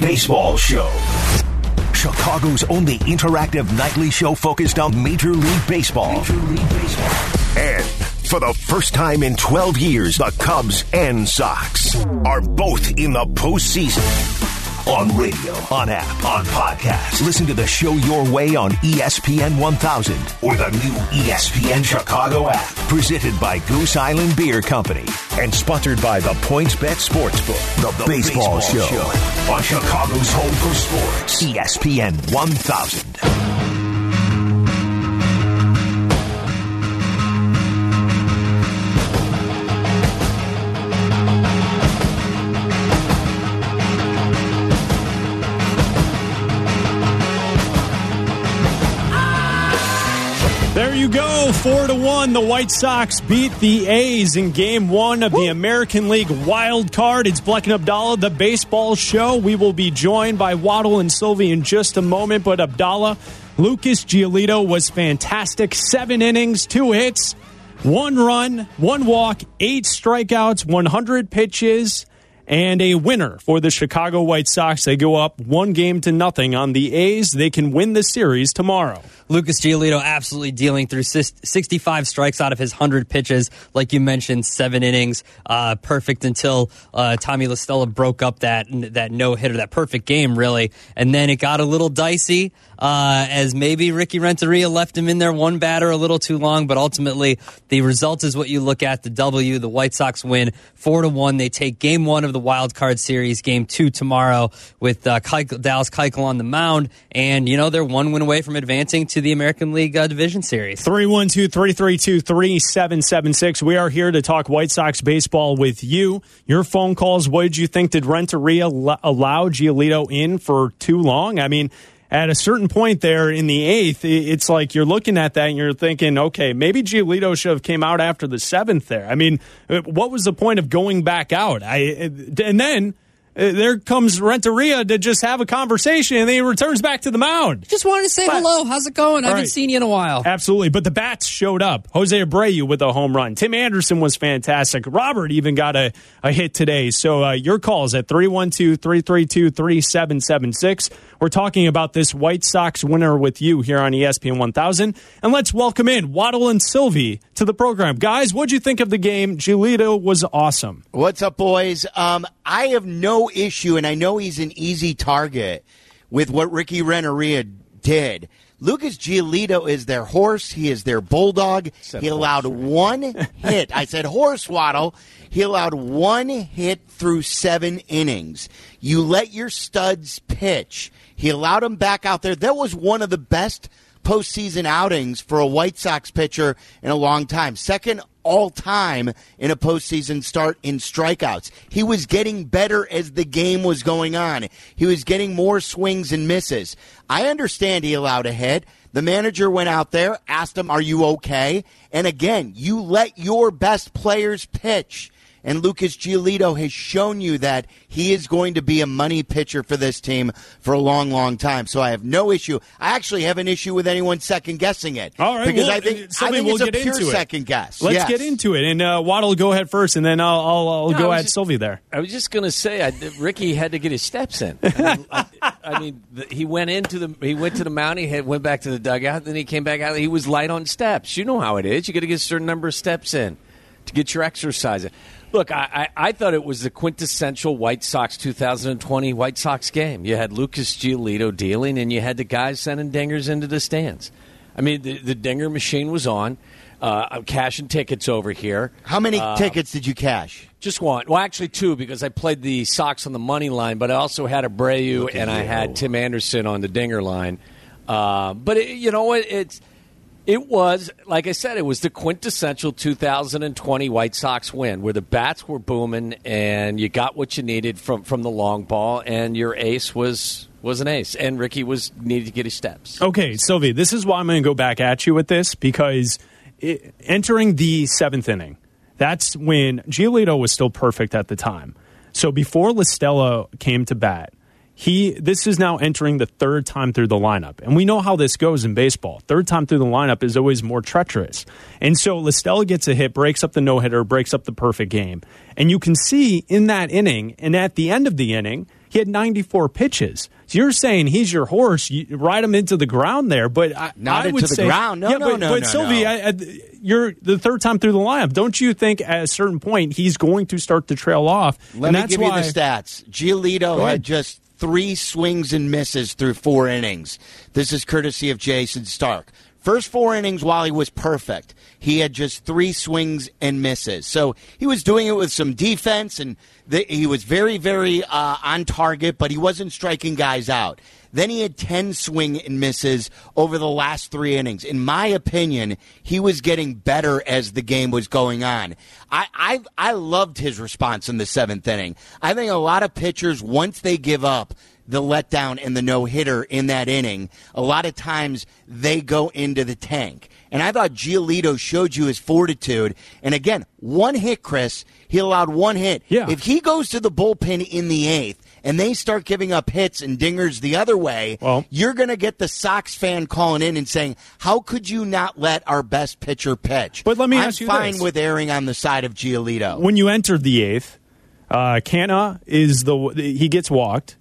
Baseball Show. Chicago's only interactive nightly show focused on Major League Baseball. Major League Baseball. And for the first time in 12 years, the Cubs and Sox are both in the postseason. On radio, on app, on podcast. Listen to the show your way on ESPN 1000 or the new ESPN Chicago app. Presented by Goose Island Beer Company and sponsored by the PointsBet Sportsbook. The, the Baseball, Baseball show. show on Chicago's home for sports. ESPN 1000. You go. Four to one. The White Sox beat the A's in game one of the American League wild card. It's Bleck and Abdallah, the baseball show. We will be joined by Waddle and Silvy in just a moment. But Abdallah, Lucas Giolito was fantastic. Seven innings, two hits, one run, one walk, eight strikeouts, 100 pitches and a winner for the Chicago White Sox. They go up one game to nothing on the A's. They can win the series tomorrow. Lucas Giolito absolutely dealing through 65 strikes out of his 100 pitches. Like you mentioned, seven innings, uh, perfect until uh, Tommy La Stella broke up that that no hitter, that perfect game, really. And then it got a little dicey uh, as maybe Ricky Renteria left him in there one batter a little too long, but ultimately the result is what you look at. The W, the White Sox win four to one. They take game one of the wild card series, game two tomorrow with uh, Keuchel, Dallas Keuchel on the mound, and you know they're one win away from advancing to the American League uh, Division Series. 312 332 3776. We are here to talk White Sox baseball with you. Your phone calls, what did you think? Did Renteria allow Giolito in for too long? I mean, at a certain point there in the eighth, it's like you're looking at that and you're thinking, okay, maybe Giolito should have came out after the seventh there. I mean, uh, what was the point of going back out? I and then uh, there comes Renteria to just have a conversation, and then he returns back to the mound. Just wanted to say but, hello. How's it going? I haven't right. seen you in a while. Absolutely, but the bats showed up. Jose Abreu with a home run. Tim Anderson was fantastic. Robert even got a, a hit today. So uh, your calls at 312-332-3776. We're talking about this White Sox winner with you here on ESPN 1000. And let's welcome in Waddle and Silvy to the program. Guys, what'd you think of the game? Giolito was awesome. What's up, boys? Um, I have no issue, and I know he's an easy target with what Ricky Renteria did. Lucas Giolito is their horse. He is their bulldog. he allowed one hit. I said horse waddle. He allowed one hit through seven innings. You let your studs pitch. He allowed him back out there. That was one of the best postseason outings for a White Sox pitcher in a long time. Second all time in a postseason start in strikeouts. He was getting better as the game was going on. He was getting more swings and misses. I understand he allowed a hit. The manager went out there, asked him, Are you okay? And again, you let your best players pitch. And Lucas Giolito has shown you that he is going to be a money pitcher for this team for a long, long time. So I have no issue. I actually have an issue with anyone second guessing it. All right, because well, I think, I think we'll it's a pure second guess. Let's yes. get into it. And uh, Waddle, go ahead first, and then I'll, I'll, I'll no, go at Silvy there. I was just going to say, I, Ricky had to get his steps in. I mean, I, I mean the, he went into the he went to the mound, he had, went back to the dugout, then he came back out. He was light on steps. You know how it is. You got to get a certain number of steps in to get your exercise in. Look, I, I, I, thought it was the quintessential White Sox 2020 White Sox game. You had Lucas Giolito dealing, and you had the guys sending dingers into the stands. I mean, the, the dinger machine was on. Uh, I'm cashing tickets over here. How many uh, tickets did you cash? Just one. Well, actually two because I played the Sox on the money line, but I also had Abreu and I had Tim Anderson on the dinger line. Uh, but it, you know what? It's it was, like I said, it was the quintessential 2020 White Sox win where the bats were booming and you got what you needed from, from the long ball, and your ace was was an ace, and Ricky was needed to get his steps. Okay, Silvy, this is why I'm going to go back at you with this because it, entering the seventh inning, that's when Giolito was still perfect at the time. So before La Stella came to bat, he this is now entering the third time through the lineup. And we know how this goes in baseball. Third time through the lineup is always more treacherous. And so La Stella gets a hit, breaks up the no hitter, breaks up the perfect game. And you can see in that inning and at the end of the inning, he had 94 pitches. So you're saying he's your horse, you ride him into the ground there, but I, Not I into would the say, ground. No, yeah, no, but, no, but no, Silvy, no. I, I, you're the third time through the lineup. Don't you think at a certain point he's going to start to trail off? Let and me that's give why, you the stats. Giolito had just three swings and misses through four innings. This is courtesy of Jayson Stark. First four innings, while he was perfect, he had just three swings and misses. So he was doing it with some defense, and the, he was very, very uh, on target, but he wasn't striking guys out. Then he had 10 swing and misses over the last three innings. In my opinion, he was getting better as the game was going on. I, I, I loved his response in the seventh inning. I think a lot of pitchers, once they give up, the letdown and the no hitter in that inning, a lot of times they go into the tank. And I thought Giolito showed you his fortitude. And again, one hit, Chris. He allowed one hit. Yeah. If he goes to the bullpen in the eighth and they start giving up hits and dingers the other way, Well- you're going to get the Sox fan calling in and saying, "How could you not let our best pitcher pitch?" But let me I'm ask you fine this. with erring on the side of Giolito. when you entered the eighth, uh, Canha is the he gets walked,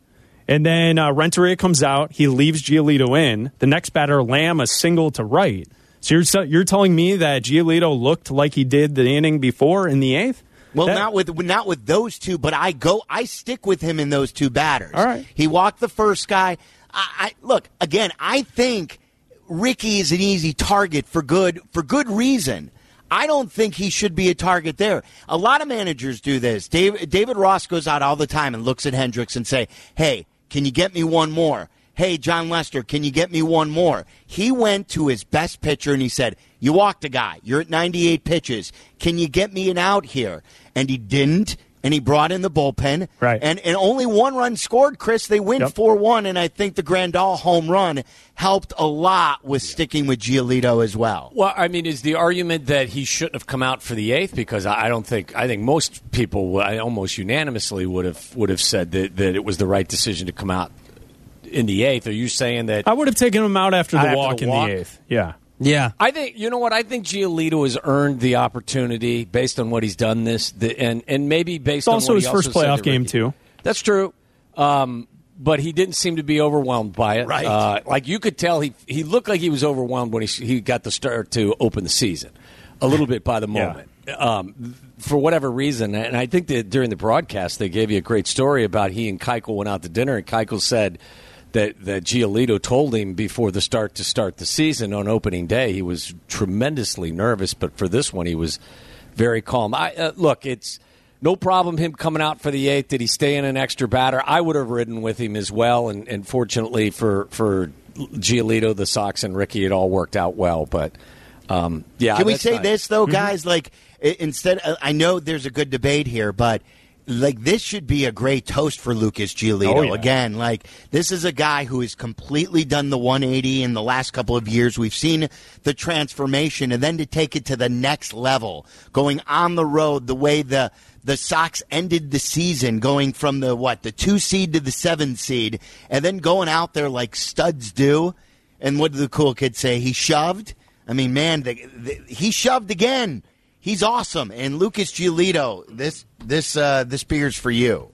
and then uh, Renteria comes out. He leaves Giolito in. The next batter, Lamb, a single to right. So you're you're telling me that Giolito looked like he did the inning before in the eighth? Well, That- not with not with those two, but I go I stick with him in those two batters. All right. He walked the first guy. I, I look again. I think Ricky is an easy target for good for good reason. I don't think he should be a target there. A lot of managers do this. David, David Ross goes out all the time and looks at Hendricks and say, "Hey, can you get me one more?" Hey, Jon Lester, can you get me one more? He went to his best pitcher and he said, You walked a guy. You're at 98 pitches. Can you get me an out here? And he didn't. And he brought in the bullpen. Right. And, and only one run scored, Chris. They win Yep. 4 1. And I think the Grandal home run helped a lot with sticking with Giolito as well. Well, I mean, is the argument that he shouldn't have come out for the eighth? Because I I don't think I think most people, I almost unanimously would have would have said that, that it was the right decision to come out in the eighth. Are you saying that? I would have taken him out after the After the walk in walk? the eighth. Yeah. Yeah. I think you know what I think. Giolito has earned the opportunity based on what he's done this, the, and and maybe based It's on also what his he first said playoff game, too. That's true. Um, but he didn't seem to be overwhelmed by it. Right. Uh, like you could tell, he he looked like he was overwhelmed when he he got the start to open the season, a little bit by the Yeah. moment. Um, for whatever reason, and I think that during the broadcast they gave you a great story about he and Keuchel went out to dinner, and Keuchel said that that Giolito told him before the start to start the season on opening day he was tremendously nervous, but for this one he was very calm. I uh, look, it's no problem him coming out for the eighth. Did he stay in an extra batter? I would have ridden with him as well, and, and fortunately for for Giolito, the Sox, and Ricky, it all worked out well. But um, yeah, Can we say not- this though, guys? Like instead, uh, I know there's a good debate here, but like this should be a great toast for Lucas Giolito. Oh, yeah. Again, like this is a guy who has completely done the 180 in the last couple of years. We've seen the transformation, and then to take it to the next level, going on the road the way the the Sox ended the season, going from the what the two seed to the seven seed, and then going out there like studs do. And what did the cool kid say? He shoved. I mean, man, the, the, he shoved again. He's awesome. And Lucas Giolito, this this uh, this beer's for you.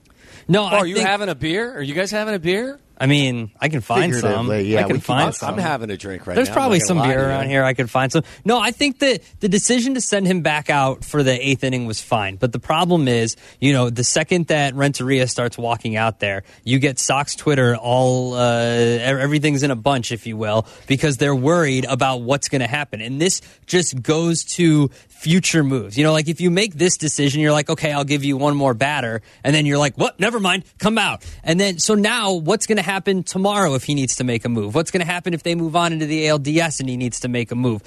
No, Oh, I are you think- having a beer? Are you guys having a beer? I mean, I can find some. Yeah, I we can can- find I'm, some. I'm having a drink right There's now. I'm probably some beer around here. I could find some. No, I think that the decision to send him back out for the eighth inning was fine. But the problem is, you know, the second that Renteria starts walking out there, you get Sox Twitter all, uh, everything's in a bunch, if you will, because they're worried about what's going to happen. And this just goes to future moves. You know, like if you make this decision, you're like, okay, I'll give you one more batter. And then you're like, what? Never mind. Come out. And then, so now what's going to happen tomorrow if he needs to make a move? What's going to happen if they move on into the ALDS and he needs to make a move?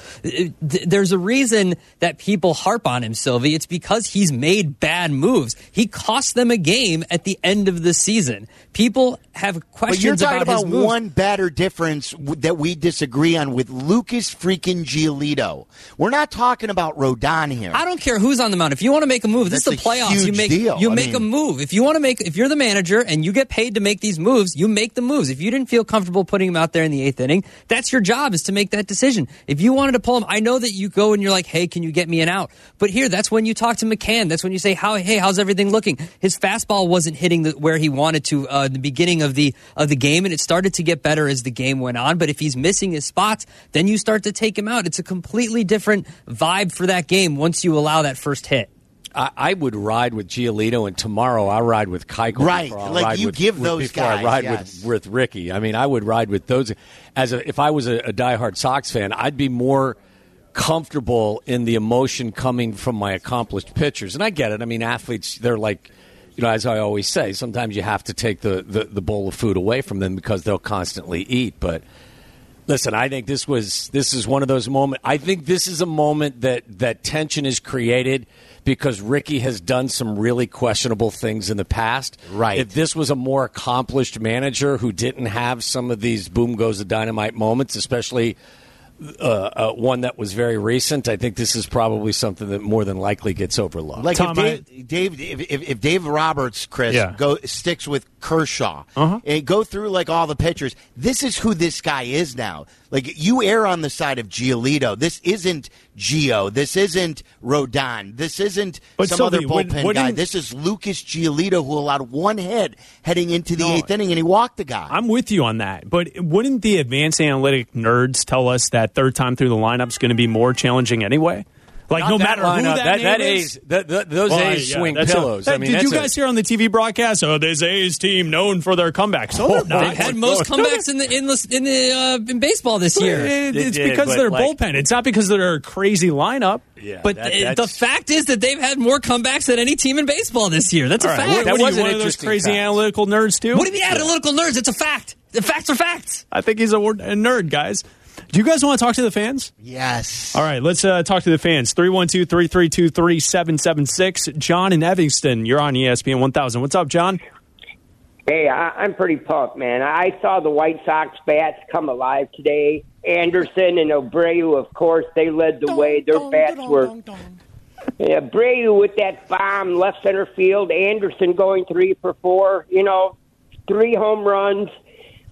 There's a reason that people harp on him, Silvy. It's because he's made bad moves. He cost them a game at the end of the season. People have questions But you're talking about, about one batter difference that we disagree on with Lucas freaking Giolito. We're not talking about Rodon. Here. I don't care who's on the mound. If you want to make a move, this That's is the playoffs. You make deal. you I make a move. If you want to make, if you're the manager and you get paid to make these moves, you make the moves. If you didn't feel comfortable putting him out there in the eighth inning, that's your job is to make that decision. If you wanted to pull him, I know that you go and you're like, hey, can you get me an out? But here, that's when you talk to McCann. That's when you say, how, hey, how's everything looking? His fastball wasn't hitting the, where he wanted to uh, the beginning of the of the game, and it started to get better as the game went on. But if he's missing his spots, then you start to take him out. It's a completely different vibe for that game once you allow that first hit. I, I would ride with Giolito, and tomorrow I'll ride with Keuchel. Right. I'll Like, ride you with- give with- those before I ride yes. with with Ricky. I mean, I would ride with those. As a, if I was a, a diehard Sox fan, I'd be more comfortable in the emotion coming from my accomplished pitchers. And I get it. I mean, athletes, they're like. You know, as I always say, sometimes you have to take the, the, the bowl of food away from them because they'll constantly eat. But Listen, I think this was this is one of those moments. I think this is a moment that that tension is created because Ricky has done some really questionable things in the past. Right. If this was a more accomplished manager who didn't have some of these boom goes the dynamite moments, especially uh, uh, one that was very recent, I think this is probably something that more than likely gets overlooked. Like Tom, if Dave, Dave if, if, if Dave Roberts, Chris, Yeah. go sticks with Kershaw Uh-huh. and go through like all the pitchers. This is who this guy is now. Like you err on the side of Giolito. This isn't Gio. This isn't Rodon. This isn't But some Silvy, other bullpen guy. wouldn't- This is Lucas Giolito who allowed one hit heading into the No. eighth inning and he walked the guy. I'm with you on that, but wouldn't the advanced analytic nerds tell us that third time through the lineup is going to be more challenging anyway? Like Not no matter who lineup. that, that, that is? A's, that, that- those Well, A's yeah, swing pillows. Hey, I mean, did you that's a- guys hear on the TV broadcast? Oh, this A's team known for their comebacks. Oh, they're. They've had most comebacks in the in the in, the, uh, in baseball this year. It- They It's did, because of their like- bullpen. It's not because of their crazy lineup. Yeah, But that- the fact is that they've had more comebacks than any team in baseball this year. That's a right, fact. what, That what are was you, one of those crazy fact. analytical nerds too? What do you mean analytical nerds? It's a fact. The facts are facts. I think he's a, word- a nerd, guys. Do you guys want to talk to the fans? yes. All right, let's uh, talk to the fans. 312 332 3776. John in Evanston, you're on ESPN 1000. What's up, John? Hey, I, I'm pretty pumped, man. I saw the White Sox bats come alive today. Anderson and Abreu, of course, they led the way. Their bats were. Yeah, Abreu with that bomb left center field. Anderson going three for four. You know, three home runs.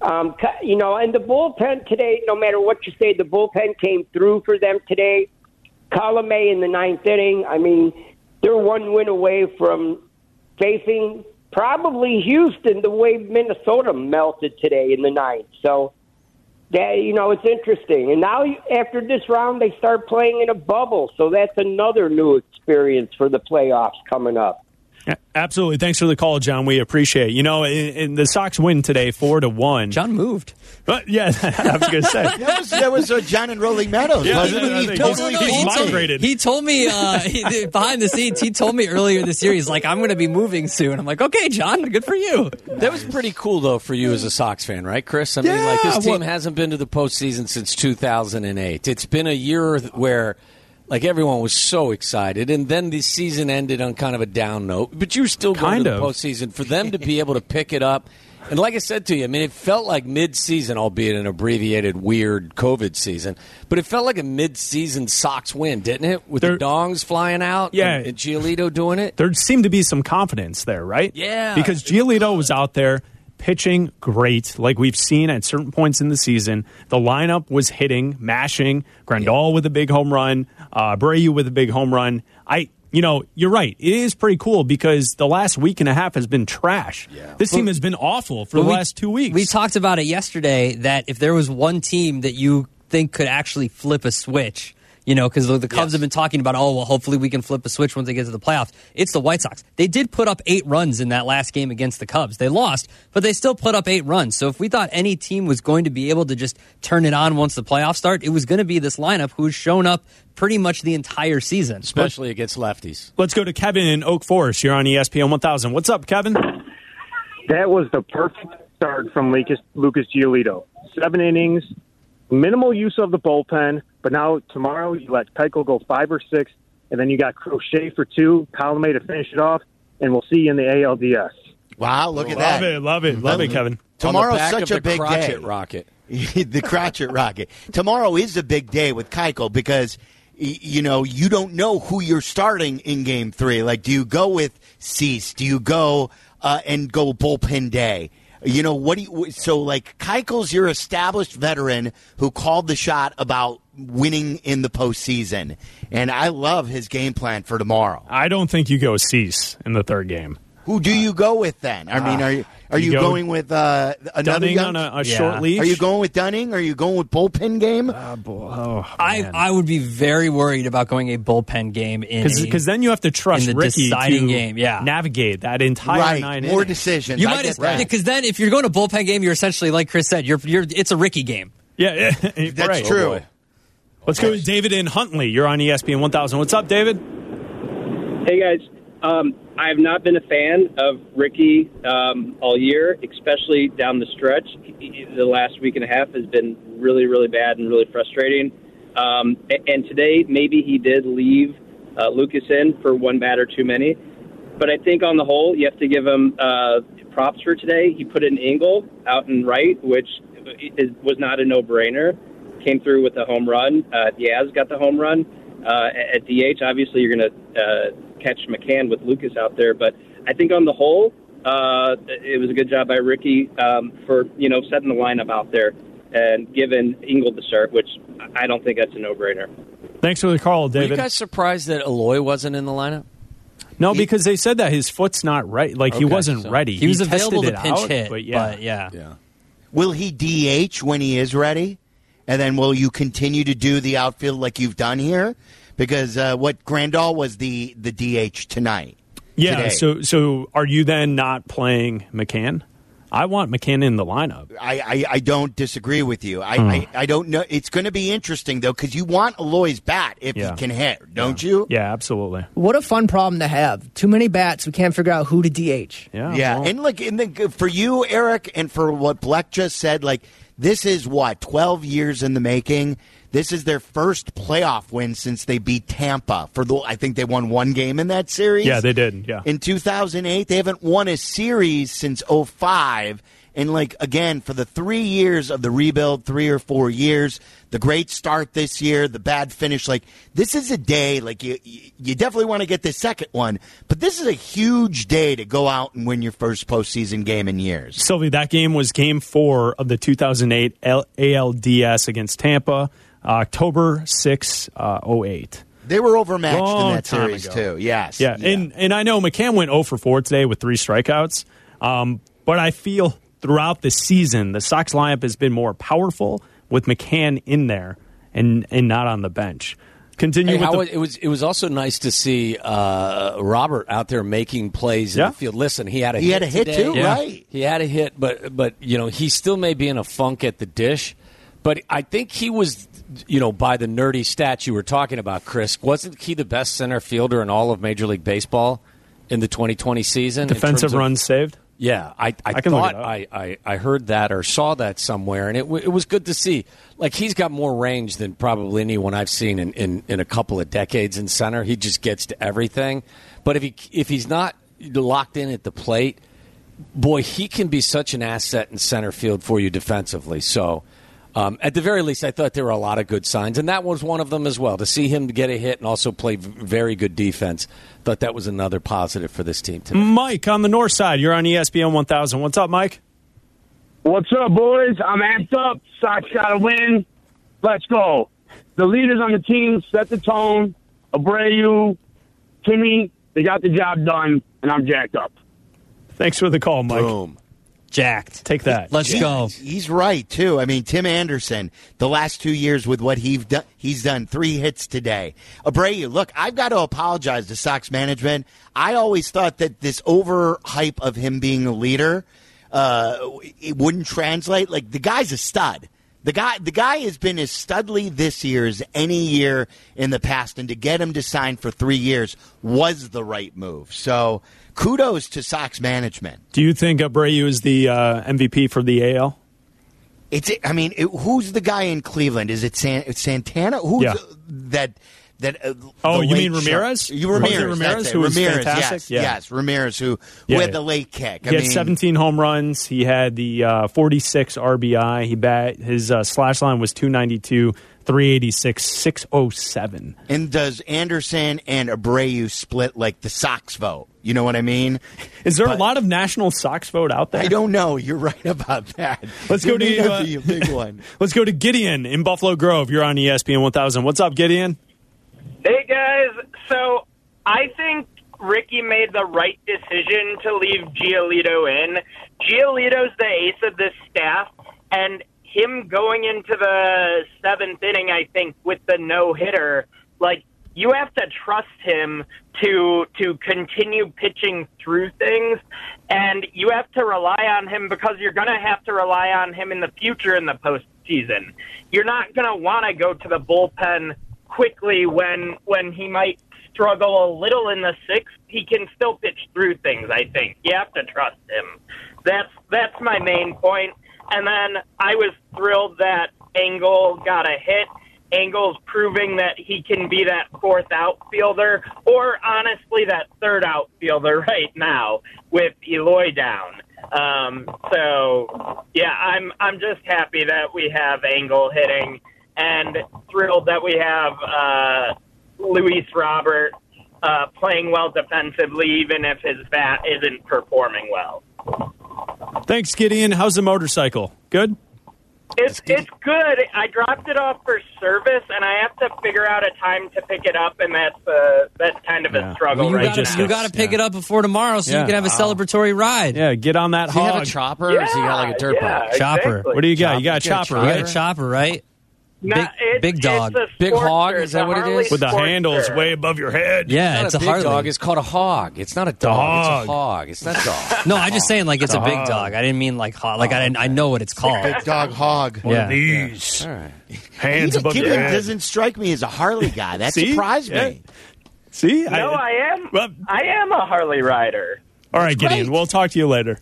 Um, you know, and the bullpen today. No matter what you say, the bullpen came through for them today. Colomé in the ninth inning. I mean, they're one win away from facing probably Houston the way Minnesota melted today in the ninth. So that you know it's interesting. And now after this round, they start playing in a bubble. So that's another new experience for the playoffs coming up. Yeah, Absolutely. Thanks for the call, John. We appreciate it. You know, in, in the Sox win today, 4 to 1. John moved. But, yeah, I was going to say. That was, that was uh, John and Rolling Meadows. Yeah, wasn't I it? He he's- totally he's beat me. migrated. He told me uh, he, behind the scenes. He told me earlier this year. He's like, "I'm going to be moving soon." I'm like, "Okay, John, good for you." That was pretty cool, though, for you as a Sox fan, right, Chris? I mean, like Yeah, this team well- hasn't been to the postseason since 2008. It's been a year where, like, everyone was so excited, and then the season ended on kind of a down note. But you're still going Kind to the of. postseason. For them to be able to pick it up, and like I said to you, I mean, it felt like mid-season, albeit an abbreviated, weird COVID season, but it felt like a mid-season Sox win, didn't it? With There- the dongs flying out, Yeah. and, and Giolito doing it. There seemed to be some confidence there, right? Yeah. Because Giolito was out there pitching great, like we've seen at certain points in the season. The lineup was hitting, mashing. Grandal with a big home run, uh, Abreu with a big home run. I, you know, you're right. It is pretty cool because the last week and a half has been trash. This team has been awful for the we- last two weeks. We talked about it yesterday that if there was one team that you think could actually flip a switch, you know, because the, the Cubs Yes. have been talking about, oh, well, hopefully we can flip a switch once they get to the playoffs. It's the White Sox. They did put up eight runs in that last game against the Cubs. They lost, but they still put up eight runs. So if we thought any team was going to be able to just turn it on once the playoffs start, it was going to be this lineup who's shown up pretty much the entire season. Especially against lefties. Let's go to Kevin in Oak Forest. You're on ESPN 1000. What's up, Kevin? That was the perfect start from Lucas, Lucas Giolito. Seven innings, minimal use of the bullpen, but now tomorrow you let Keuchel go five or six, and then you got Crochet for two, Colomé to finish it off, and we'll see you in the ALDS. Wow, look at that. Love that. it, love it, love it, Kevin. On Tomorrow's such of a the big day. rocket. the crotchet rocket. Tomorrow is a big day with Keuchel because you know, you don't know who you're starting in game three. Like, do you go with Cease? Do you go uh, and go bullpen day? You know, what do you, so like Keuchel's your established veteran who called the shot about winning in the postseason. And I love his game plan for tomorrow. I don't think you go Cease in the third game. Who do you go with then? I mean, are you are you you, go going with uh, another Dunning young? on a, a Yeah. short leash. are you going with Dunning? Are you going with bullpen game? Oh, I, man. I would be very worried about going a bullpen game in a- because then you have to trust in the Ricky deciding to game, yeah. navigate that entire right, nine more innings. decisions. You I might get as that. because then if you're going to bullpen game, you're essentially like Chris said, you're you're it's a Ricky game. Yeah, yeah That's right. true. Let's go with David in Huntley. You're on ESPN 1000. What's up, David? Hey guys, um, I have not been a fan of Ricky um, all year, especially down the stretch. He- The last week and a half has been really, really bad and really frustrating. Um, and today, maybe he did leave uh, Lucas in for one batter too many. But I think on the whole, you have to give him uh, props for today. He put an angle out and right, which is, was not a no-brainer. Came through with a home run. Uh, Diaz got the home run. Uh, at DH, obviously, you're going to uh, catch McCann with Lucas out there. But I think on the whole, uh, it was a good job by Ricky um, for you know setting the lineup out there and giving Engel the start, which I don't think that's a no-brainer. Thanks for the call, David. Were David. you guys surprised that Eloy wasn't in the lineup? no, because they said that his foot's not right. Like he wasn't so- ready. He was tested available to pinch out, hit, but yeah, yeah. Will he DH when he is ready? And then will you continue to do the outfield like you've done here? Because uh, what Grandal was the the DH tonight. Yeah. today. So, so are you then not playing McCann? I want McCann in the lineup. I, I, I don't disagree with you. I, Hmm. I, I don't know. It's going to be interesting though because you want Eloy's bat if Yeah. he can hit, don't you? Yeah, absolutely. What a fun problem to have. Too many bats. We can't figure out who to DH. Yeah. Yeah, well, and like, and the, for you, Eric, and for what Bleck just said, like this is what twelve years in the making. This is their first playoff win since they beat Tampa. For the, I think they won one game in that series. yeah, they did. Yeah. In 2008, they haven't won a series since 05. And like again, for the three years of the rebuild, three or four years, the great start this year, the bad finish. Like this is a day. Like you, you definitely want to get the second one, but this is a huge day to go out and win your first postseason game in years. Silvy, that game was game four of the 2008 L- ALDS against Tampa, uh, October 6, uh, 08. They were overmatched Long in that time series ago. too. Yes. Yeah, and and I know McCann went 0 for 4 today with three strikeouts. Um, but I feel throughout the season the Sox lineup has been more powerful with McCann in there and and not on the bench. Continue Hey, with the, was- it was it was also nice to see uh, Robert out there making plays Yeah. in the field. Listen, he had a He hit had a hit today. too, Yeah. right. He had a hit, but but you know he still may be in a funk at the dish. But I think he was, you know, by the nerdy stats you were talking about, Chris. Wasn't he the best center fielder in all of Major League Baseball in the 2020 season? defensive terms of- runs saved. Yeah, I, I, I thought. I, I, I heard that or saw that somewhere, and it, w- it was good to see. Like, he's got more range than probably anyone I've seen in, in, in a couple of decades in center. He just gets to everything. But if, he, if he's not locked in at the plate, boy, he can be such an asset in center field for you defensively. So, um, at the very least, I thought there were a lot of good signs, and that was one of them as well. To see him get a hit and also play v- very good defense, thought that was another positive for this team today. Mike on the north side. You're on ESPN 1000. What's up, Mike? What's up, boys? I'm amped up. Sox got to win. Let's go. The leaders on the team set the tone. Abreu, Timmy, they got the job done, and I'm jacked up. Thanks for the call, Mike. Boom. Jacked. Take that. Let's go. He's right too. I mean, Tim Anderson, the last two years with what he's done, he's done three hits today. Abreu, look, I've got to apologize to Sox management. I always thought that this overhype of him being a leader, uh, it wouldn't translate. Like the guy's a stud. The guy, the guy has been as studly this year as any year in the past, and to get him to sign for three years was the right move. So, kudos to Sox management. Do you think Abreu is the uh, MVP for the AL? It's. I mean, it, who's the guy in Cleveland? Is it San, Santana? Who's Yeah. that? That. Uh, Oh, you mean Ramirez? You Ramirez, Ramirez who was Ramirez, fantastic? Yes, Yeah. yes, Ramirez who, who Yeah, had yeah. the late kick. He I had 17 home runs. He had the uh, 46 RBI. He bat his uh, slash line was 292, 386, 607. And does Anderson and Abreu split like the Sox vote? You know what I mean? Is there a lot of national Sox vote out there? I don't know. You're right about that. Let's There go to may you, not uh, be a big one. Let's go to Gideon in Buffalo Grove. You're on ESPN 1000. What's up, Gideon? Hey guys, so I think Ricky made the right decision to leave Giolito in. Giolito's the ace of this staff, and him going into the seventh inning, I think, with the no hitter, like you have to trust him to to continue pitching through things, and you have to rely on him because you're going to have to rely on him in the future in the postseason. You're not going to want to go to the bullpen quickly when when he might struggle a little in the sixth. He can still pitch through things. I think you have to trust him. That's that's my main point. And then I was thrilled that Engel got a hit. Engel's proving that he can be that fourth outfielder, or honestly, that third outfielder right now with Eloy down. Um, so yeah, I'm I'm just happy that we have Engel hitting, and thrilled that we have uh, Luis Robert uh, playing well defensively, even if his bat isn't performing well. Thanks, Gideon. How's the motorcycle? Good? It's it's good. I dropped it off for service, and I have to figure out a time to pick it up, and that's uh, that's kind of a struggle Well, you right gotta, now. you gotta pick it up before tomorrow so Yeah. you can have a celebratory ride. Yeah, get on that Does he have a hog. chopper or does he got like a dirt yeah, bike? Chopper. exactly. What do you got? You got a Chopper. chopper, You got a chopper, right? No, big- it's, big dog. It's a Big hog. Is that what it is? With the Sportster. handles way above your head. Yeah, It's it's, not a big Harley. dog. It's called a hog. It's not a dog. hog. It's a hog. It's not a dog. no, I'm just saying like it's a big dog. I didn't mean like hog. Like I didn't. I know what it's called. Big dog hog. Yeah. These All right. hands He- above your Gideon head. doesn't strike me as a Harley guy. That surprised Yeah. me. See? No, I am. Well- I am a Harley rider. All right, Gideon. great. We'll talk to you later.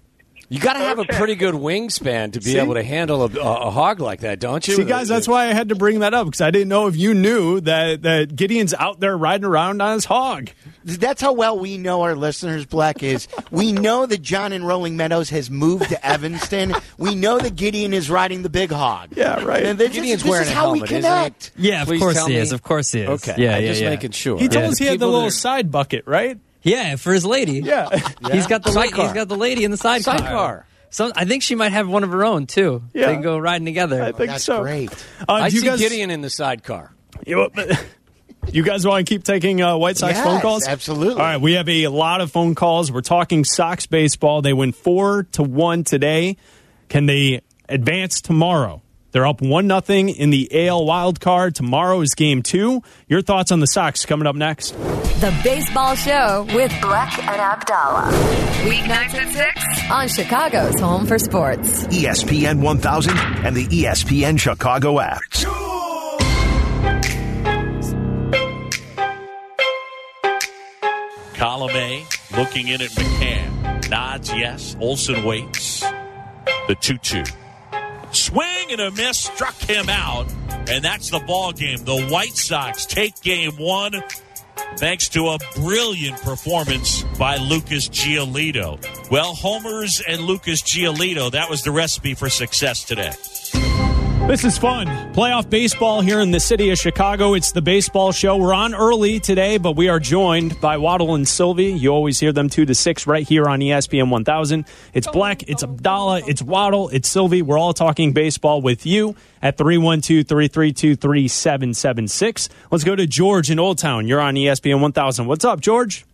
You got to have a pretty good wingspan to be See? able to handle a, a, a hog like that, don't you? See, guys, that's why I had to bring that up because I didn't know if you knew that, that Gideon's out there riding around on his hog. That's how well we know our listeners, Black, is we know that John in Rolling Meadows has moved to Evanston. We know that Gideon is riding the big hog. Yeah, right. And this, Gideon's this wearing is how we helmet, isn't connect. Yeah, of Please course he me. is. Of course he is. Okay. Yeah, I'm yeah, just yeah. making sure. He told Yeah. us he had the little are- side bucket, right? Yeah, for his lady. Yeah. He's got the la- he's got the lady in the sidecar. Sidecar. So I think she might have one of her own too. Yeah. They can go riding together. I think That's so. great. Uh, I do you see guys, Gideon in the sidecar. You, you guys want to keep taking uh, White Sox Yes, phone calls? absolutely. All right, we have a lot of phone calls. We're talking Sox baseball. They win four to one today. Can they advance tomorrow? They're up one nothing in the AL wild card. Tomorrow is game two. Your thoughts on the Sox coming up next? The Baseball Show with Black and Abdallah. Weeknights at 6 on Chicago's Home for Sports. ESPN 1000 and the ESPN Chicago app. Colomé looking in at McCann. Nods yes. Olson waits. The 2 2. Swing and a miss struck him out. And that's the ball game. The White Sox take game one thanks to a brilliant performance by Lucas Giolito. Well, homers and Lucas Giolito, that was the recipe for success today. This is fun. Playoff baseball here in the city of Chicago. It's the baseball show. We're on early today, but we are joined by Waddle and Silvy. You always hear them two to six right here on ESPN 1000. It's Black, it's Abdallah, it's Waddle, it's Silvy. We're all talking baseball with you at 312 332 3776. Let's go to George in Old Town. You're on ESPN 1000. What's up, George?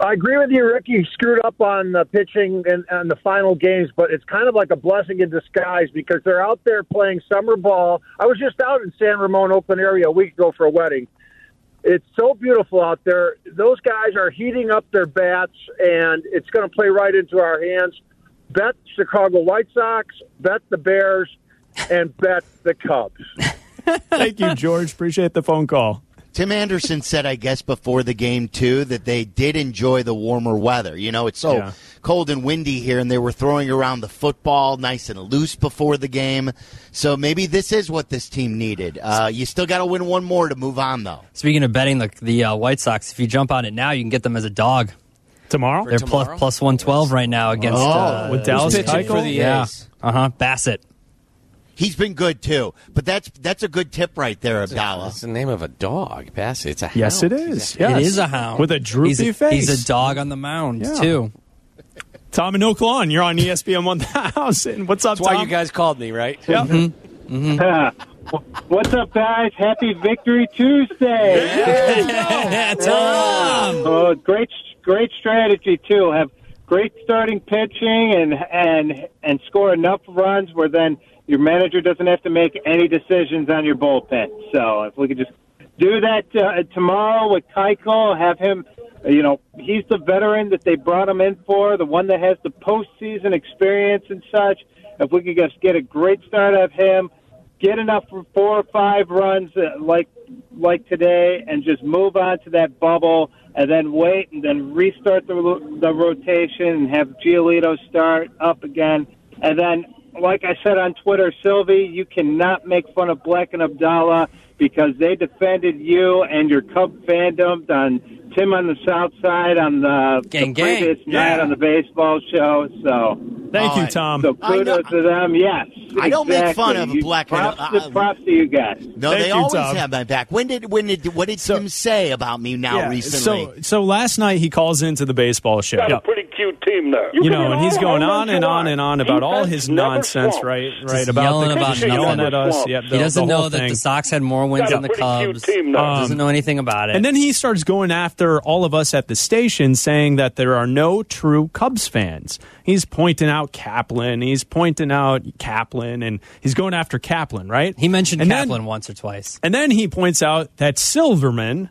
I agree with you, Ricky. Screwed up on the pitching and, and the final games, but it's kind of like a blessing in disguise because they're out there playing summer ball. I was just out in San Ramon, Oakland area a week ago for a wedding. It's so beautiful out there. Those guys are heating up their bats, and it's going to play right into our hands. Bet Chicago White Sox, bet the Bears, and bet the Cubs. Thank you, George. Appreciate the phone call. Tim Anderson said, I guess, before the game, too, that they did enjoy the warmer weather. You know, it's so Yeah. cold and windy here, and they were throwing around the football nice and loose before the game. So maybe this is what this team needed. Uh, you still got to win one more to move on, though. Speaking of betting, the, the uh, White Sox, if you jump on it now, you can get them as a dog. Tomorrow? They're plus, plus 112 right now against Oh, uh, with Dallas pitching Keuchel? for the Yeah. Uh huh. Bassitt. He's been good too, but that's that's a good tip right there, Abdallah. That's the name of a dog, Bassitt. It's a Yes, hound. it is. It Yes. is a hound with a droopy he's a, face. He's a dog on the mound Yeah. too. Tom and Oak Lawn, you're on ESPN 1000. What's up, That's why Tom? you guys called me, right? Yep. Mm-hmm. Mm-hmm. What's up, guys? Happy Victory Tuesday! Yeah. Tom. Oh, great, great strategy too. Have great starting pitching and and and score enough runs where then your manager doesn't have to make any decisions on your bullpen. So if we could just do that uh, tomorrow with Keuchel, have him. You know, he's the veteran that they brought him in for, the one that has the postseason experience and such. If we could just get a great start of him, get enough for four or five runs uh, like like today, and just move on to that bubble, and then wait, and then restart the the rotation, and have Giolito start up again, and then. Like I said on Twitter, Silvy, you cannot make fun of Black and Abdallah because they defended you and your Cub fandom on Tim on the South Side on the, Gang, the gang. previous night on the baseball show. So Thank you, Tom. so kudos to them. Yes, I don't make fun of You- Black and- props, uh, to, props to you guys. No, Thank they you, always Tom. have my back. When did when did what did Tim say about me now Yeah, recently? So, so last night he calls into the baseball show. Got a pretty cute team there. You know, and he's going on and on and on about all his nonsense, right? Right Just about yelling the about yelling at us. Yep, He doesn't the whole know that the Sox had more wins than the Cubs. team there. Um, doesn't know anything about it. And then he starts going after all of us at the station, saying that there are no true Cubs fans. He's pointing out Kaplan. He's pointing out Kaplan, and he's going after Kaplan, right? he mentioned And then- Kaplan once or twice. And then he points out that Silverman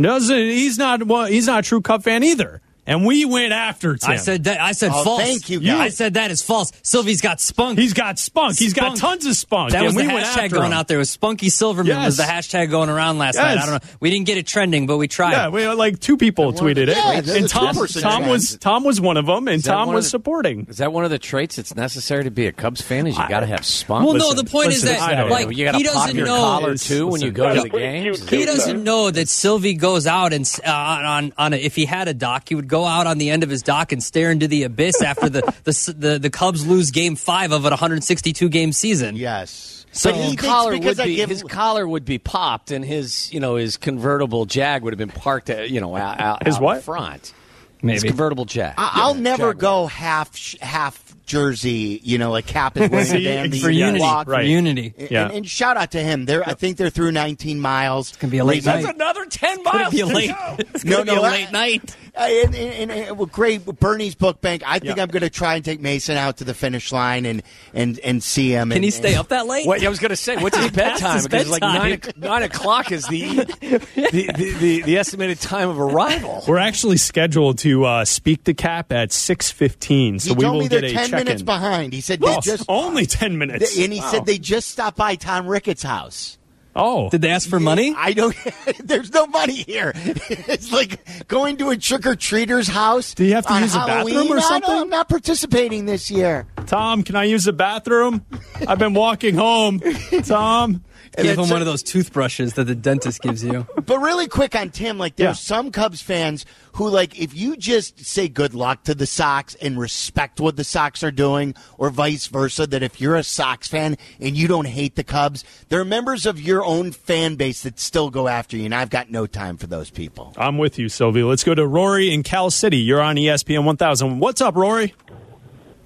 doesn't. He's not. Well, he's not a true Cub fan either. And we went after Tim. I said that. I said Oh, false. thank you, I said that is false. Silvy's got spunk. he's got spunk. He's got tons of spunk. that and was the we went hashtag after going him. out there. It was Spunky Silverman was the hashtag going around last night. I don't know. We didn't get it trending, but we tried. Yeah, we like two people tweeted it, Yeah, that's and Tom, Tom was Tom was one of them, and Tom was the- supporting. Is that one of the traits that's necessary to be a Cubs fan? Is you got to have spunk? Well, no. The point listen, is that like you got he to pop doesn't your know. collar too when you go to the games. He doesn't know that Silvy goes out and uh, on on if he had a doc, he would go out on the end of his dock and stare into the abyss after the the, the the Cubs lose Game Five of a 162 game season. yes. So his collar would I be give his collar would be popped, and his you know his convertible Jag would have been parked at, you know out, out, His out what? front. Maybe. his convertible Jag. I- I'll Yeah, never Jag. go half sh- half jersey. You know, like Cap is wearing See, the band for unity, walk. for right. unity. And, Yeah. and shout out to him. They're, I think they're through 19 miles. It's gonna be a late That's night. another ten Could miles. it be a late? go. It's No, gonna be no, a I- late night. Uh, and, and, and, well, great. Bernie's book bank. I think Yeah. I'm going to try and take Mason out to the finish line and and and see him. Can and, he stay and- up that late? What I was going to say, what's his bedtime? Because it's like nine, bedtime. o- nine o'clock is the the, the, the the estimated time of arrival. We're actually scheduled to uh, speak to Cap at six fifteen, so He we told will me get a 10 check minutes in. behind. He said they Oh, just only ten minutes, and he said they just stopped by Tom Ricketts' house. Oh, Did they ask for money? I don't. there's no money here. It's like going to a trick or treater's house. Do you have to on use a Halloween. bathroom or No, no, something? I'm not participating this year. Tom, can I use the bathroom? I've been walking home. Tom, And Give then him so- one of those toothbrushes that the dentist gives you. But really quick on Tim, like there's Yeah. some Cubs fans who like if you just say good luck to the Sox and respect what the Sox are doing, or vice versa, that if you're a Sox fan and you don't hate the Cubs, there are members of your own fan base that still go after you, and I've got no time for those people. I'm with you, Silvy. Let's go to Rory in Cal City. You're on ESPN 1000. What's up, Rory?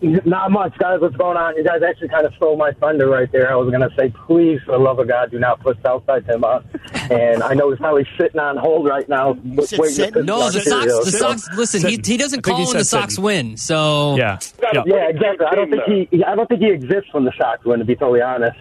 Not much, guys. What's going on? You guys actually kind of stole my thunder right there. I was going to say, please, for the love of God, do not put Southside Tim on. And I know he's probably sitting on hold right now. w- said waiting to No, the Sox. Cheerios. The Sox. Listen, he, he doesn't I think he call when the said Sox sitting. win. So Yeah. yeah. Yeah, exactly. I don't think he. I don't think he exists when the Sox win. To be totally honest,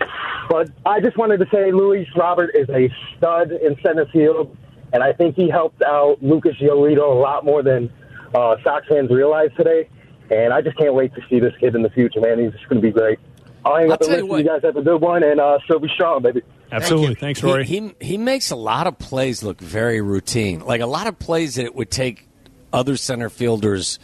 but I just wanted to say Luis Robert is a stud in center field, and I think he helped out Lucas Giolito a lot more than uh, Sox fans realize today. And I just can't wait to see this kid in the future, man. He's just going to be great. I'll hang I'll up and tell you what. You guys have a good one, and uh, still be strong, baby. Absolutely. Thanks, Rory. He, he he makes a lot of plays look very routine. Like a lot of plays that it would take other center fielders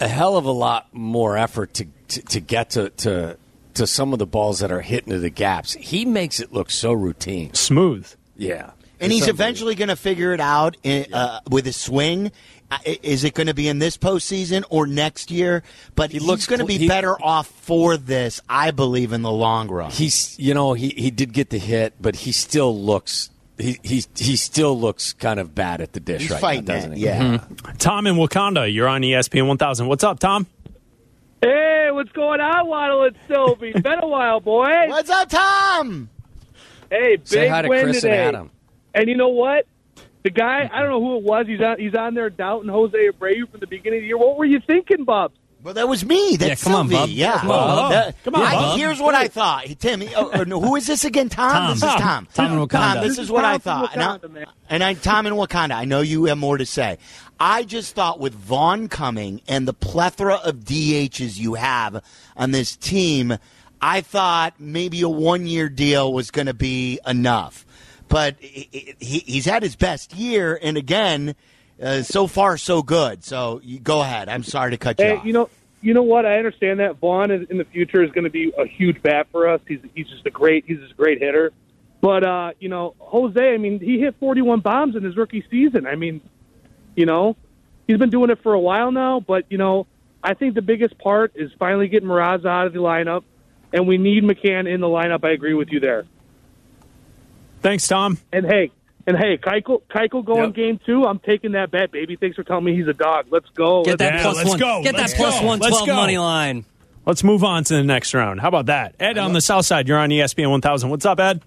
a hell of a lot more effort to to, to get to, to to some of the balls that are hitting to the gaps. He makes it look so routine, smooth. Yeah, And It's he's eventually going to figure it out in, uh, with his swing. I- Is it going to be in this postseason or next year? But he looks looks going to be he- better off for this, I believe, in the long run. He's you know he, he did get the hit, but he still looks he he he still looks kind of bad at the dish He's right now, doesn't it, he? yeah. Mm-hmm. Tom in Wakanda, you're on ESPN 1000. What's up, Tom? Hey, what's going on, Waddle and Silvy? Been a while, boy. What's up, Tom? Hey, big Say hi to win Chris and today. Adam. And you know what? The guy, I don't know who it was. He's on. He's on there doubting Jose Abreu from the beginning of the year. What were you thinking, Bubs? Well, that was me. That's Yeah, come on, Silvy. Bub. Yeah, Come on, Bub. That- Come on, I- Bub. Here's what I thought. Tim, oh, no, who is this again? Tom. Tom. This is Tom. Tom. Tom in Wakanda. Tom, this This is is what Tom I from thought. And I- Wakanda, man. And I, Tom in Wakanda. I know you have more to say. I just thought with Vaughn coming and the plethora of DHs you have on this team, I thought maybe a one-year deal was going to be enough. But he, he, he's had his best year, and again, uh, so far so good. So go ahead. I'm sorry to cut you Hey, off. you know, you know what? I understand that Vaughn is, in the future is going to be a huge bat for us. He's he's just a great he's just a great hitter. But uh, you know, Jose, I mean, he hit 41 bombs in his rookie season. I mean, you know, he's been doing it for a while now. But you know, I think the biggest part is finally getting Mraz out of the lineup, and we need McCann in the lineup. I agree with you there. Thanks, Tom. And hey, and hey, Keuchel, Keuchel going Yep. game two. I'm taking that bet, baby. Thanks for telling me he's a dog. Let's go. Get that Let's plus let's one. go. Get Let's that plus go. one Let's twelve go. money line. Let's move on to the next round. How about that? Ed on the south side, you're on ESPN 1000. What's up, Ed?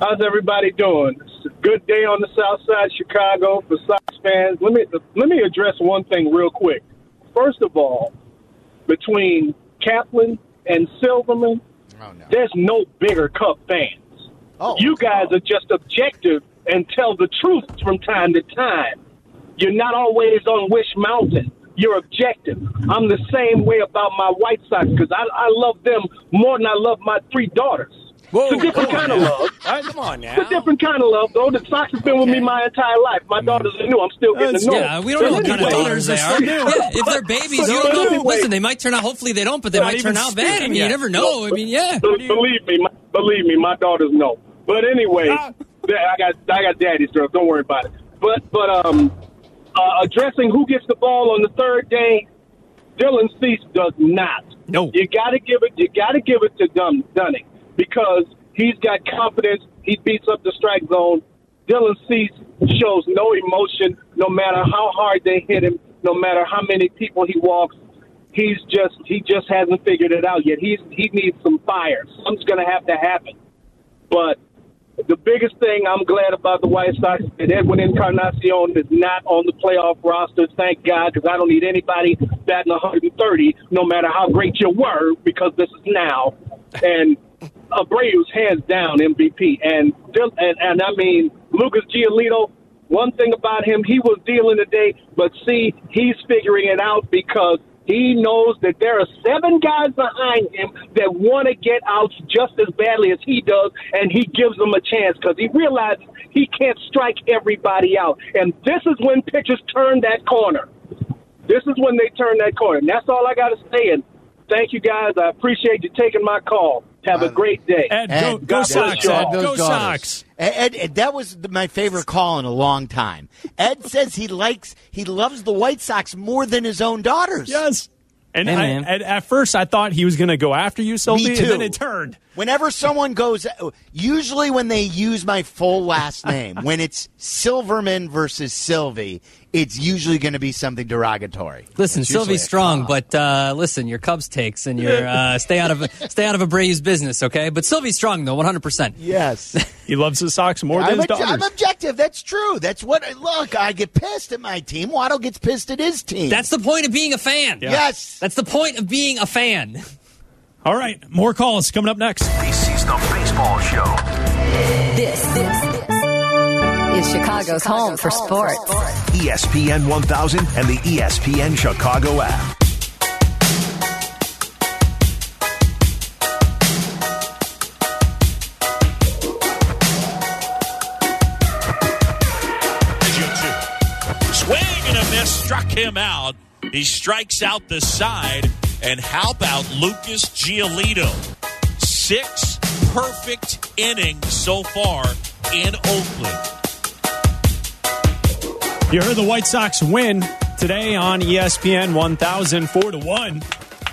How's everybody doing? It's a good day on the South Side, Chicago for Sox fans. Let me let me address one thing real quick. First of all, between Kaplan and Silverman, oh, there's no bigger Cup fans. you guys are just objective and tell the truth from time to time. You're not always on Wish Mountain. You're objective. I'm the same way about my White Sox because I, I love them more than I love my three daughters. it's a different kind of love. come on now. It's a different kind of love, though. The Sox has been with me my entire life. My mm. daughters are new. I'm still getting to know. Yeah, we don't know what kind of daughters they are. Yeah, if they're babies, you don't know. Anyway, Listen, they might turn out. Hopefully, they don't, but they Not might turn out bad. I mean, you never know. I mean, yeah. Believe me, my, believe me, my daughters know. But anyway, Ah. I got I got daddy's girls. Don't worry about it. But but um, uh, addressing who gets the ball on the third day, Dylan Cease does not. No, you got to give it. You got to give it to Dun- Dunning because he's got confidence. He beats up the strike zone. Dylan Cease shows no emotion, no matter how hard they hit him, no matter how many people he walks. He's just he just hasn't figured it out yet. He's he needs some fire. Something's going to have to happen. But the biggest thing I'm glad about the White Sox is that Edwin Encarnacion is not on the playoff roster. Thank God, because I don't need anybody batting 130, no matter how great you were, because this is now. And Abreu's hands down MVP. And and, and I mean Lucas Giolito. One thing about him, he was dealing today, but see, he's figuring it out because he knows that there are seven guys behind him that want to get outs just as badly as he does, and he gives them a chance because he realizes he can't strike everybody out. And this is when pitchers turn that corner. This is when they turn that corner. And that's all I got to say. And thank you guys. I appreciate you taking my call. Have a great day. Ed, go- go God Sox, you Ed, all. go Sox. Ed, Ed, that was my favorite call in a long time. Ed says he likes, he loves the White Sox more than his own daughters. Yes. And, Hey, I, man. and at first, I thought he was going to go after you, Silvy, Me too. and then it turned. Whenever someone goes, usually when they use my full last name, when it's Silverman versus Silvy, it's usually going to be something derogatory. Listen, It's usually Silvy's strong, but uh, listen, your Cubs takes and your uh, stay out of stay out of Abreu's business, okay? But Silvy's strong though, one hundred percent. Yes, he loves the Sox more than I'm, his obj- daughters. I'm objective. That's true. That's what. Look, I get pissed at my team. Waddle gets pissed at his team. That's the point of being a fan. Yeah. Yes, that's the point of being a fan. All right, more calls coming up next. This is the Baseball Show. This, this, this is Chicago's home for sports. E ESPN 1000 and the ESPN Chicago app. Swing and a miss struck him out. He strikes out the side. And how about Lucas Giolito? Six perfect innings so far in Oakland. You heard the White Sox win today on ESPN 1004 to 1.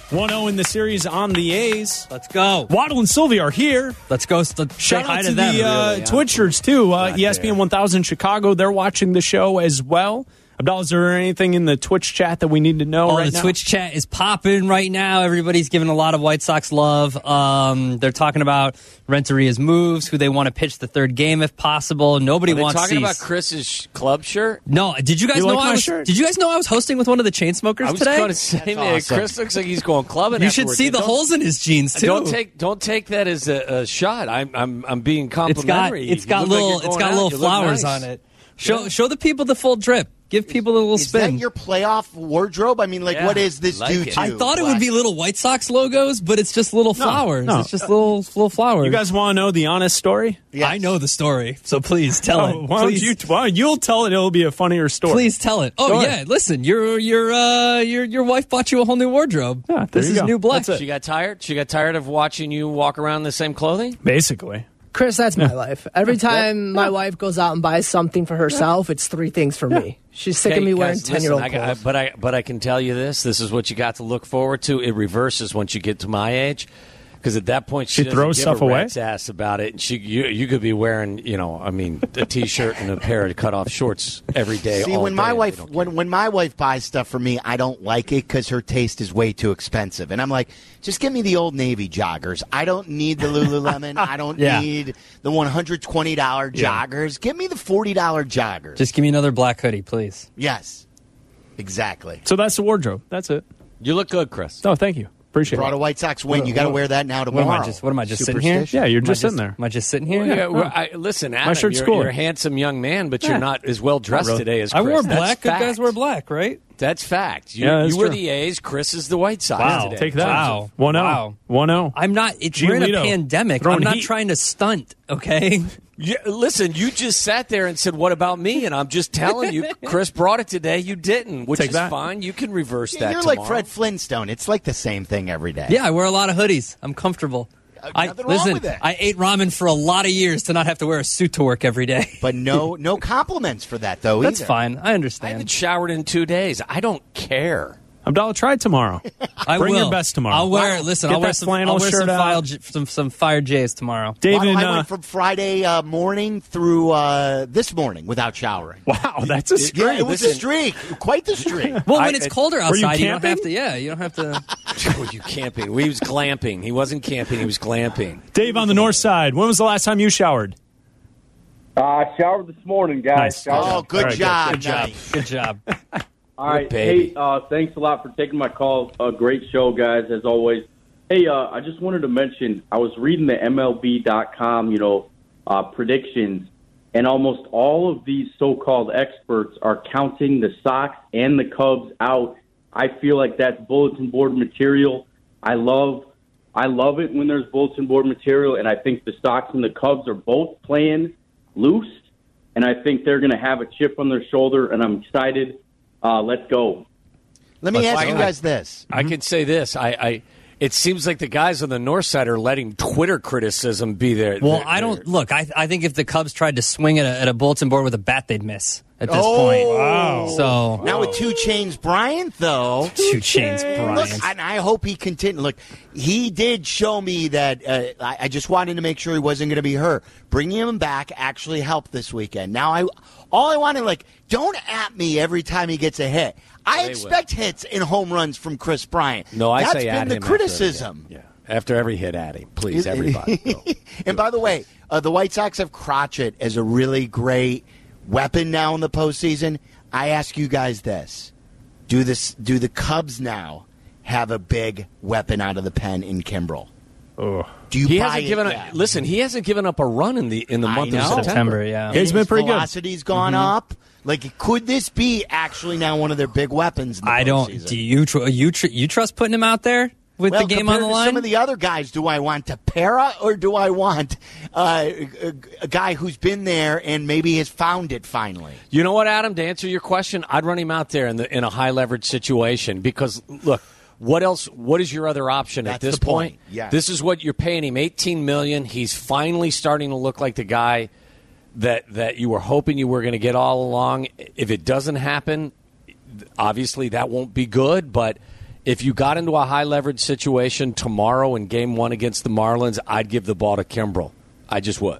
1 0 in the series on the A's. Let's go. Waddle and Silvy are here. Let's go. Let's Shout out to to them. the uh, really, yeah. Twitchers, too. Uh, ESPN 1000 Chicago, they're watching the show as well. Abdallah, is there anything in the Twitch chat that we need to know Oh, right the now? Twitch chat is popping right now. Everybody's giving a lot of White Sox love. Um, they're talking about Renteria's moves, who they want to pitch the third game if possible. Nobody Are they wants talking Cease. about Chris's club shirt? No, did you guys You know like I was? shirt? Did you guys know I was hosting with one of the Chainsmokers I was today? going to say, man, Chris looks like he's going clubbing. You should see the Don't- holes in his jeans too. Don't take don't take that as a, a shot. I'm I'm I'm being complimentary. It's got complimentary. it's You got look like little you're got out. little You flowers nice. on it. Show show the people the full drip. Give people a little Is spin. that your playoff wardrobe? I mean, like, what is this due to? I thought it would be little White Sox logos, but it's just little flowers. no. It's just little little flowers. You guys want to know the honest story? I know the story, so please tell Oh, it. why don't you? Why, you'll tell it. It'll be a funnier story. Please tell it. Oh Go ahead. yeah, listen, your your uh your your wife bought you a whole new wardrobe. there this is go. new black. She got tired. She got tired of watching you walk around in the same clothing. Basically, Chris, that's my life. Every time my wife goes out and buys something for herself, it's three things for me. She's sick of me wearing ten year old clothes. but I but I can tell you this: this is what you got to look forward to. It reverses once you get to my age, because at that point she, She throws give stuff a away? rat's ass about it. And she you you could be wearing you know I mean a t-shirt and a pair of cut off shorts every day. See, all when day, my wife when when my wife buys stuff for me, I don't like it because her taste is way too expensive, and I'm like, just give me the old Navy joggers. I don't need the Lululemon. I don't Yeah. need the one hundred twenty dollar Yeah. joggers. Give me the forty dollar joggers. Just give me another black hoodie, please. yes, exactly. so that's the wardrobe. That's it. You look good, Chris. Oh, thank you. Appreciate it. Brought it. a White Sox win. What- You got to wear that now What tomorrow. am I just? What am I just sitting here? Yeah, you're Am I just sitting there. Am I just sitting here? Yeah, well, I, listen, Adam, shirt's you're, cool. you're a handsome young man, but Yeah. you're not as well dressed really. today as I wore black. Good guys wear black, right? That's fact. You, Yeah, that's you were true. the A's. Chris is the White Sox Wow, today. take that. Wow. 1 0. Wow. 1 0. I'm not. It's, we're in a pandemic. throwing I'm not heat. trying to stunt. Okay. Yeah, listen, you just sat there and said, "What about me?" And I'm just telling you, Chris brought it today. You didn't, which Take is that. fine. You can reverse that. You're like. Fred Flintstone. It's like the same thing every day. Yeah, I wear a lot of hoodies. I'm comfortable. I nothing wrong listen. I ate ramen for a lot of years to not have to wear a suit to work every day. But no, no compliments for that though. That's either. fine. I understand. I haven't showered in two days. I don't care. Abdallah, try tomorrow. I Bring will. your best tomorrow. I'll wear. It. Listen, Get I'll wear that some flannel I'll wear shirt some, file, some some fire J's tomorrow. David, I uh, went from Friday uh, morning through uh, this morning without showering. wow, that's a streak. Yeah, it was a streak, quite the streak. Well, I- when it's colder Were you outside, you, don't have to. Yeah, you don't have to. Were you camping? We was glamping. He wasn't camping. He was glamping. Dave on the north side. When was the last time you showered? Uh, showered this morning, guys. Nice. Showered. Oh, good All right, job, Good job. Johnny. Good job. All right. Hey, uh, thanks a lot for taking my call. A great show, guys, as always. Hey, uh, I just wanted to mention I was reading the MLB.com, you know, uh, predictions, and almost all of these so-called experts are counting the Sox and the Cubs out. I feel like that's bulletin board material. I love, I love it when there's bulletin board material, and I think the Sox and the Cubs are both playing loose, and I think they're going to have a chip on their shoulder, and I'm excited. Uh, let's go. Let me But ask you guys this. I can say this. I, I. It seems like the guys on the north side are letting Twitter criticism be there. Well, their- I don't look. I I think if the Cubs tried to swing at a, at a bulletin board with a bat, they'd miss at this Oh. point. Wow. So Now with two chains, Bryant though. Two Chainz Look, Bryant. and I hope he continue. Look, he did show me that. Uh, I, I just wanted to make sure he wasn't going to be hurt. Bringing him back actually helped this weekend. Now I, all I wanted, like, don't at me every time he gets a hit. I They expect hits and home runs from Kris Bryant. No, I That's say been at the him after criticism. hit. Yeah, after every hit at him, please, everybody. go. and by the way, uh, the White Sox have Crochet as a really great weapon now in the postseason. I ask you guys this: Do this? Do the Cubs now have a big weapon out of the pen in Kimbrel? Oh. Do you he buy hasn't it given. yet? A, listen, he hasn't given up a run in the in the month of September. September, yeah. And He's been his pretty good. Velocity's gone up. Like, could this be actually now one of their big weapons? In the I don't. postseason? Do you tr- you tr- you trust putting him out there? with well, the game on the to line. Some of the other guys, do I want Tepera or do I want uh, a, a guy who's been there and maybe has found it finally? You know what, Adam? To answer your question, I'd run him out there in the in a high leverage situation because look, what else? What is your other option at this the point. point? Yes. This is what you're paying him, eighteen million. He's finally starting to look like the guy that that you were hoping you were going to get all along. If it doesn't happen, obviously that won't be good, but. If you got into a high leverage situation tomorrow in game one against the Marlins, I'd give the ball to Kimbrel. I just would.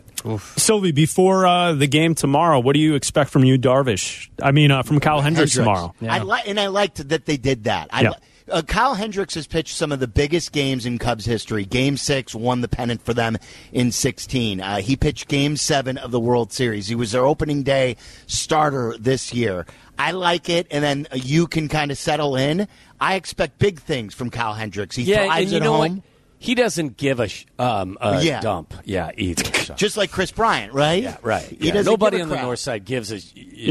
Silvy, before uh, the game tomorrow, what do you expect from you, Darvish? I mean, uh, from Kyle Hendricks, tomorrow. I li- and I liked that they did that. I Yeah. li- uh, Kyle Hendricks has pitched some of the biggest games in Cubs history. Game six won the pennant for them in 16. Uh, he pitched game seven of the World Series. He was their opening day starter this year. I like it, and then uh, you can kind of settle in. I expect big things from Kyle Hendricks. He yeah, thrives at home. what? He doesn't give a, sh- um, a Yeah. dump. Yeah, either. So. Just like Kris Bryant, right? Yeah, right. He Yeah. doesn't Nobody give a on the north side gives a. You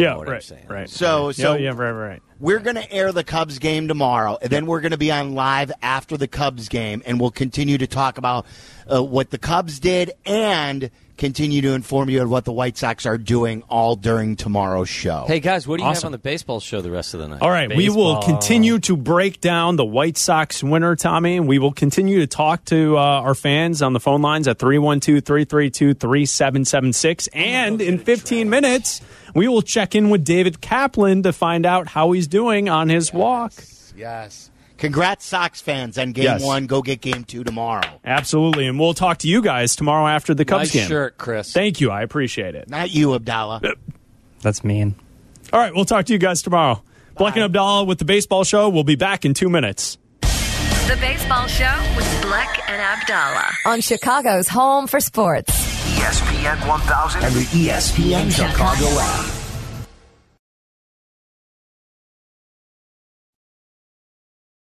Yeah, know what I'm right, saying. right. So, so yeah, yeah, right, right. We're going to air the Cubs game tomorrow, and then we're going to be on live after the Cubs game, and we'll continue to talk about uh, what the Cubs did and continue to inform you of what the White Sox are doing all during tomorrow's show. Hey guys, what do you have on the baseball show the rest of the night? All right, we will continue to break down the White Sox winner, Tommy, and we will continue to talk to uh, our fans on the phone lines at 312 332 3776. And in 15 minutes, we will check in with David Kaplan to find out how he's doing on his walk. Yes. Congrats, Sox fans, on game Yes. one. Go get game two tomorrow. Absolutely. And we'll talk to you guys tomorrow after the Cubs Nice game. shirt, Chris. Thank you. I appreciate it. Not you, Abdallah. That's mean. All right, we'll talk to you guys tomorrow. Black and Abdallah with the baseball show. We'll be back in two minutes. The Baseball Show with Black and Abdallah on Chicago's home for sports. ESPN 1000 and the ESPN Chicago app.